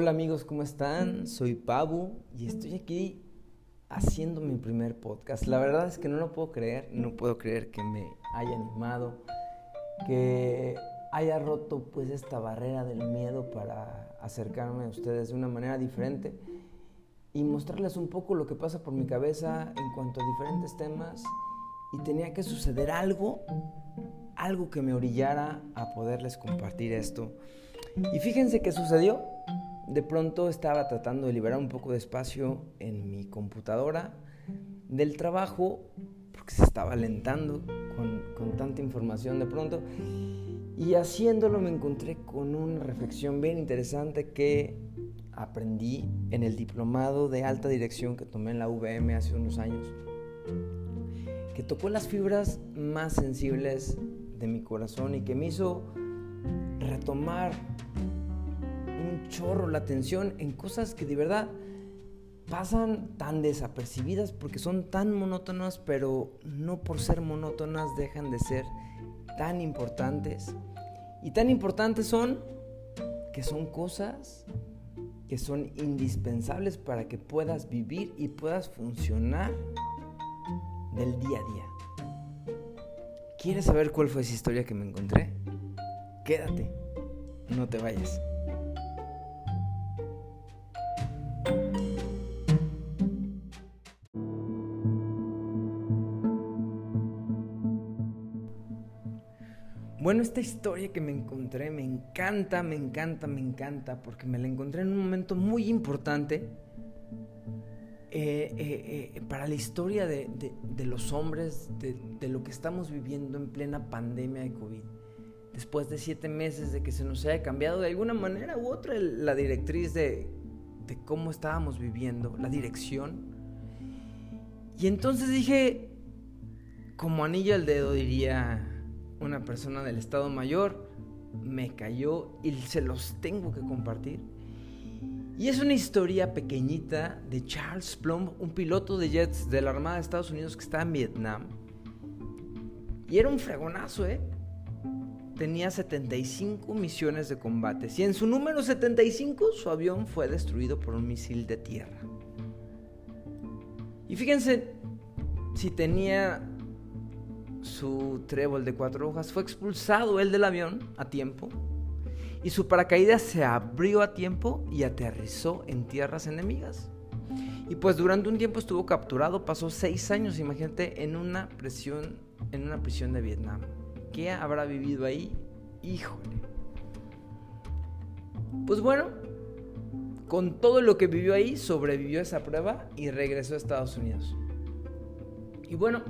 Hola amigos, ¿cómo están? Soy Pabu y estoy aquí haciendo mi primer podcast. La verdad es que no lo puedo creer, no puedo creer que me haya animado, que haya roto pues esta barrera del miedo para acercarme a ustedes de una manera diferente y mostrarles un poco lo que pasa por mi cabeza en cuanto a diferentes temas y tenía que suceder algo, algo que me orillara a poderles compartir esto. Y fíjense que sucedió. De pronto estaba tratando de liberar un poco de espacio en mi computadora del trabajo porque se estaba alentando con, con tanta información de pronto. Y haciéndolo me encontré con una reflexión bien interesante que aprendí en el diplomado de alta dirección que tomé en la VM hace unos años, que tocó las fibras más sensibles de mi corazón y que me hizo retomar chorro la atención en cosas que de verdad pasan tan desapercibidas porque son tan monótonas, pero no por ser monótonas dejan de ser tan importantes. Y tan importantes son que son cosas que son indispensables para que puedas vivir y puedas funcionar del día a día. ¿Quieres saber cuál fue esa historia que me encontré? Quédate, no te vayas. Bueno, esta historia que me encontré me encanta, me encanta, me encanta, porque me la encontré en un momento muy importante eh, eh, eh, para la historia de, los hombres, de, lo que estamos viviendo en plena pandemia de COVID. Después de siete meses de que se nos haya cambiado de alguna manera u otra la directriz de, de cómo estábamos viviendo, la dirección. Y entonces dije, como anillo al dedo diría una persona del Estado Mayor me cayó y se los tengo que compartir. Y es una historia pequeñita de Charles Plum, un piloto de jets de la Armada de Estados Unidos que está en Vietnam. Y era un fregonazo, ¿eh? Tenía 75 misiones de combate. Y en su número 75 su avión fue destruido por un misil de tierra. Y fíjense, si tenía su trébol de cuatro hojas, fue expulsado él del avión a tiempo y su paracaídas se abrió a tiempo y aterrizó en tierras enemigas. Y pues durante un tiempo estuvo capturado, pasó seis años, imagínate, en una prisión, en una prisión de Vietnam. ¿Qué habrá vivido ahí? Híjole. Pues bueno, con todo lo que vivió ahí, sobrevivió a esa prueba y regresó a Estados Unidos. Y bueno,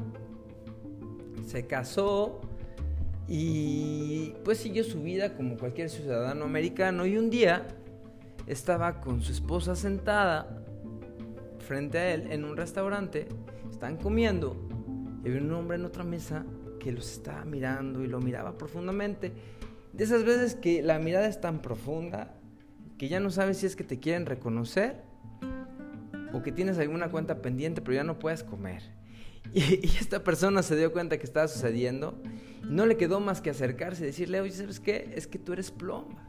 se casó y pues siguió su vida como cualquier ciudadano americano y un día estaba con su esposa sentada frente a él en un restaurante, están comiendo y había un hombre en otra mesa que los estaba mirando y lo miraba profundamente. De esas veces que la mirada es tan profunda que ya no sabes si es que te quieren reconocer o que tienes alguna cuenta pendiente pero ya no puedes comer. Y, esta persona se dio cuenta que estaba sucediendo. Y no le quedó más que acercarse y decirle, oye, ¿sabes qué? Es que tú eres plomba.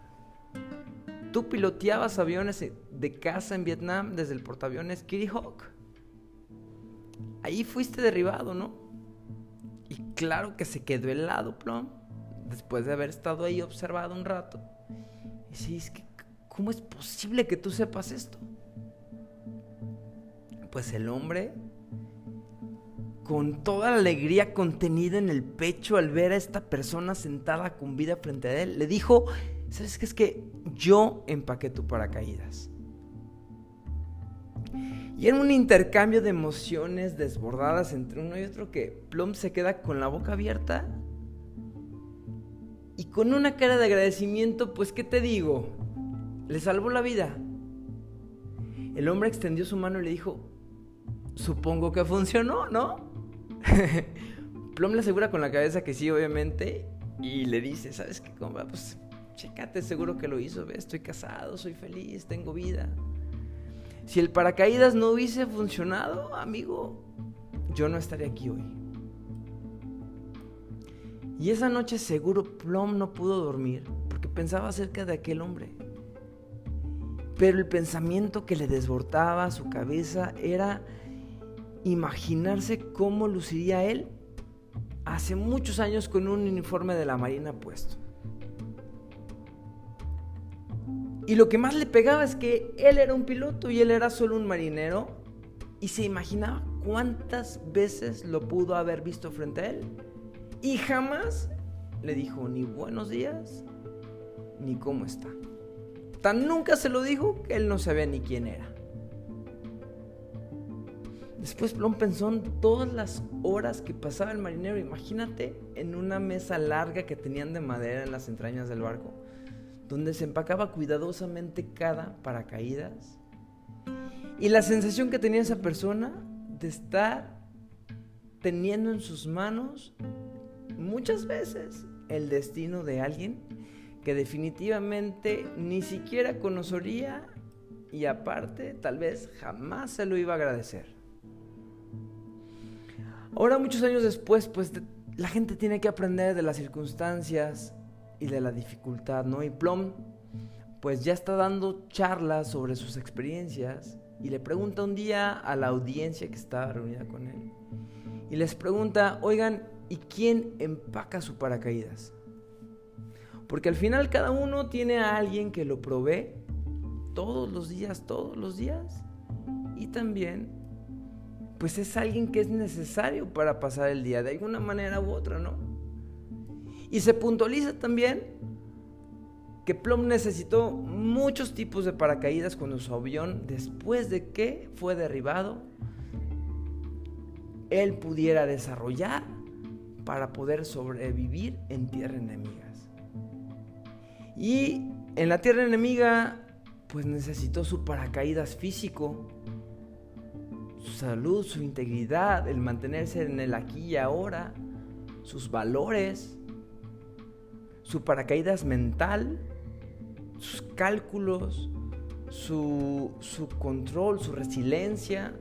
Tú piloteabas aviones de casa en Vietnam desde el portaaviones Kitty Hawk. Ahí fuiste derribado, ¿no? Y claro que se quedó helado, Plom, después de haber estado ahí observado un rato. Y sí, es que, ¿cómo es posible que tú sepas esto? Pues el hombre con toda la alegría contenida en el pecho al ver a esta persona sentada con vida frente a él, le dijo, ¿sabes qué? Es que yo empaqué tu paracaídas. Y era un intercambio de emociones desbordadas entre uno y otro que Plum se queda con la boca abierta y con una cara de agradecimiento, pues ¿qué te digo? Le salvó la vida. El hombre extendió su mano y le dijo, supongo que funcionó, ¿no? Plum le asegura con la cabeza que sí, obviamente, y le dice, ¿sabes qué, compa? Pues chécate, seguro que lo hizo, estoy casado, soy feliz, tengo vida. Si el paracaídas no hubiese funcionado, amigo, yo no estaría aquí hoy. Y esa noche seguro Plum no pudo dormir porque pensaba acerca de aquel hombre. Pero el pensamiento que le desbordaba su cabeza era imaginarse cómo luciría él hace muchos años con un uniforme de la Marina puesto. Y lo que más le pegaba es que él era un piloto y él era solo un marinero y se imaginaba cuántas veces lo pudo haber visto frente a él. Y jamás le dijo ni buenos días ni cómo está. Tan nunca se lo dijo que él no sabía ni quién era. Después Plum pensó en todas las horas que pasaba el marinero. Imagínate en una mesa larga que tenían de madera en las entrañas del barco, donde se empacaba cuidadosamente cada paracaídas. Y la sensación que tenía esa persona de estar teniendo en sus manos muchas veces el destino de alguien que definitivamente ni siquiera conocería y aparte tal vez jamás se lo iba a agradecer. Ahora, muchos años después, pues la gente tiene que aprender de las circunstancias y de la dificultad, ¿no? Y Plum, pues ya está dando charlas sobre sus experiencias y le pregunta un día a la audiencia que estaba reunida con él. Y les pregunta, oigan, ¿y quién empaca su paracaídas? Porque al final cada uno tiene a alguien que lo provee todos los días, todos los días. Y también pues es alguien que es necesario para pasar el día de alguna manera u otra, ¿no? Y se puntualiza también que Plum necesitó muchos tipos de paracaídas cuando su avión, después de que fue derribado, él pudiera desarrollar para poder sobrevivir en tierra enemigas. Y en la tierra enemiga, pues necesitó su paracaídas físico su salud, su integridad, el mantenerse en el aquí y ahora, sus valores, su paracaídas mental, sus cálculos, su, su control, su resiliencia,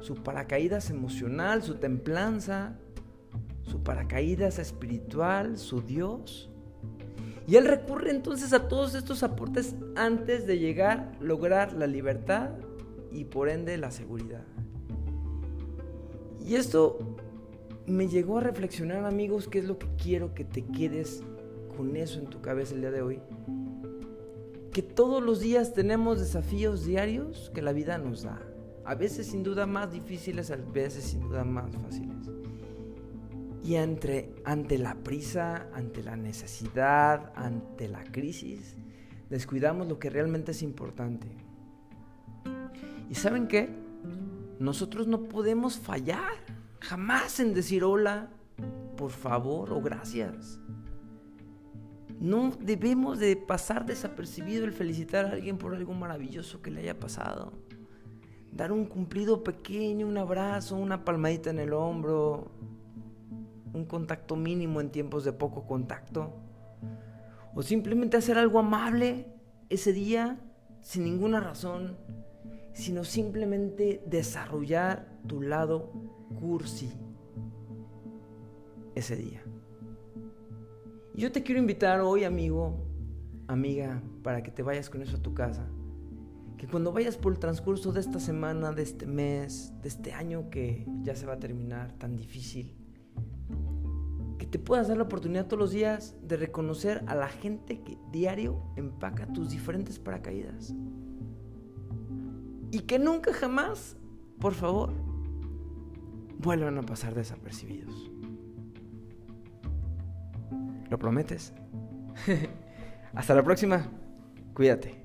su paracaídas emocional, su templanza, su paracaídas espiritual, su Dios. Y él recurre entonces a todos estos aportes antes de llegar lograr la libertad y por ende la seguridad. Y esto me llegó a reflexionar, amigos, qué es lo que quiero que te quedes con eso en tu cabeza el día de hoy. Que todos los días tenemos desafíos diarios que la vida nos da. A veces sin duda más difíciles, a veces sin duda más fáciles. Y entre, ante la prisa, ante la necesidad, ante la crisis, descuidamos lo que realmente es importante. ¿Y saben qué? Nosotros no podemos fallar jamás en decir hola, por favor o gracias. No debemos de pasar desapercibido el felicitar a alguien por algo maravilloso que le haya pasado. Dar un cumplido pequeño, un abrazo, una palmadita en el hombro, un contacto mínimo en tiempos de poco contacto. O simplemente hacer algo amable ese día sin ninguna razón sino simplemente desarrollar tu lado cursi ese día. yo te quiero invitar hoy, amigo, amiga, para que te vayas con eso a tu casa. Que cuando vayas por el transcurso de esta semana, de este mes, de este año que ya se va a terminar tan difícil, que te puedas dar la oportunidad todos los días de reconocer a la gente que diario empaca tus diferentes paracaídas y que nunca jamás, por favor, vuelvan a pasar desapercibidos. ¿Lo prometes? Hasta la próxima. Cuídate.